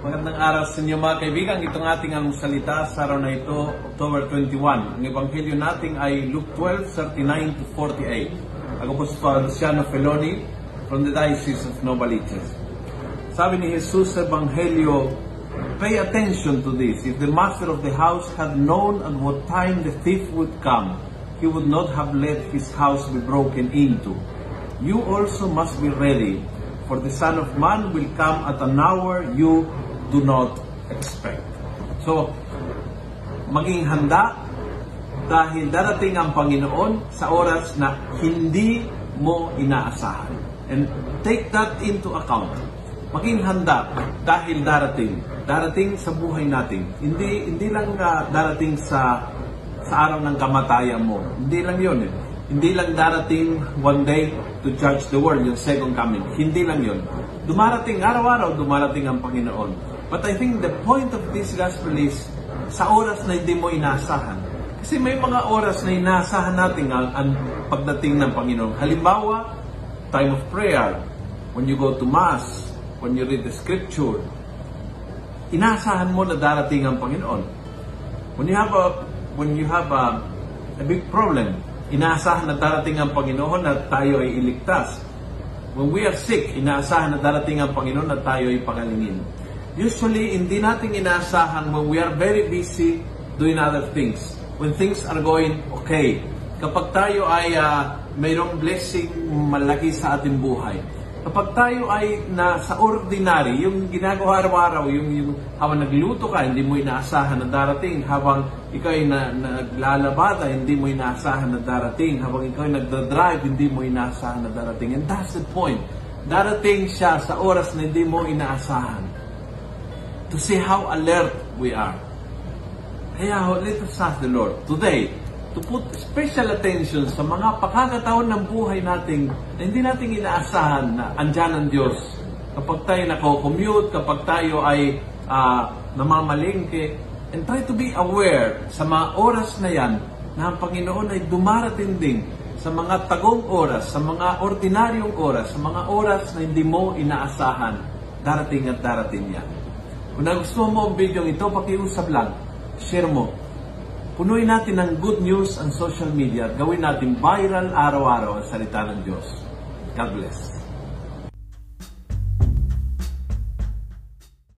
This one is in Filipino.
araw sa inyo mga kaibigan. Itong ating almusalita sa araw na ito, October 21. Ang ebanghelyo natin ay Luke 12, 39 to 48. Ako po si Father Luciano Feloni from the Diocese of Novaliches. Sabi ni Jesus sa ebanghelyo, Pay attention to this. If the master of the house had known at what time the thief would come, he would not have let his house be broken into. You also must be ready, for the Son of Man will come at an hour you do not expect. So, maging handa dahil darating ang Panginoon sa oras na hindi mo inaasahan. And take that into account. Maging handa dahil darating. Darating sa buhay natin. Hindi hindi lang uh, darating sa sa araw ng kamatayan mo. Hindi lang 'yon eh. Hindi lang darating one day to judge the world, yung second coming. Hindi lang yon. Dumarating, araw-araw dumarating ang Panginoon. But I think the point of this gospel is, sa oras na hindi mo inaasahan. Kasi may mga oras na inaasahan natin ang, ang pagdating ng Panginoon. Halimbawa, time of prayer, when you go to Mass, when you read the Scripture, inaasahan mo na darating ang Panginoon. When you have a, when you have a, a big problem, inaasahan na darating ang Panginoon na tayo ay iligtas. When we are sick, inaasahan na darating ang Panginoon na tayo ay pagalingin. Usually, hindi natin inaasahan when we are very busy doing other things. When things are going okay. Kapag tayo ay uh, mayroong blessing malaki sa ating buhay kapag tayo ay nasa ordinary, yung ginagawa araw-araw, yung, yung habang nagluto ka, hindi mo inaasahan na darating. Habang ikaw ay na, naglalabada, hindi mo inaasahan na darating. Habang ikaw ay nagdadrive, hindi mo inaasahan na darating. And that's the point. Darating siya sa oras na hindi mo inaasahan. To see how alert we are. Kaya let us ask the Lord, today, to put special attention sa mga pagkakataon ng buhay nating na hindi natin inaasahan na andyan ang Diyos. Kapag tayo nako-commute, kapag tayo ay uh, namamalingke, and try to be aware sa mga oras na yan na ang Panginoon ay dumarating din sa mga tagong oras, sa mga ordinaryong oras, sa mga oras na hindi mo inaasahan, darating at darating yan. Kung nagustuhan mo ang video ito, pakiusap lang, share mo, Punuin natin ng good news ang social media at gawin natin viral araw-araw ang salita ng Diyos. God bless.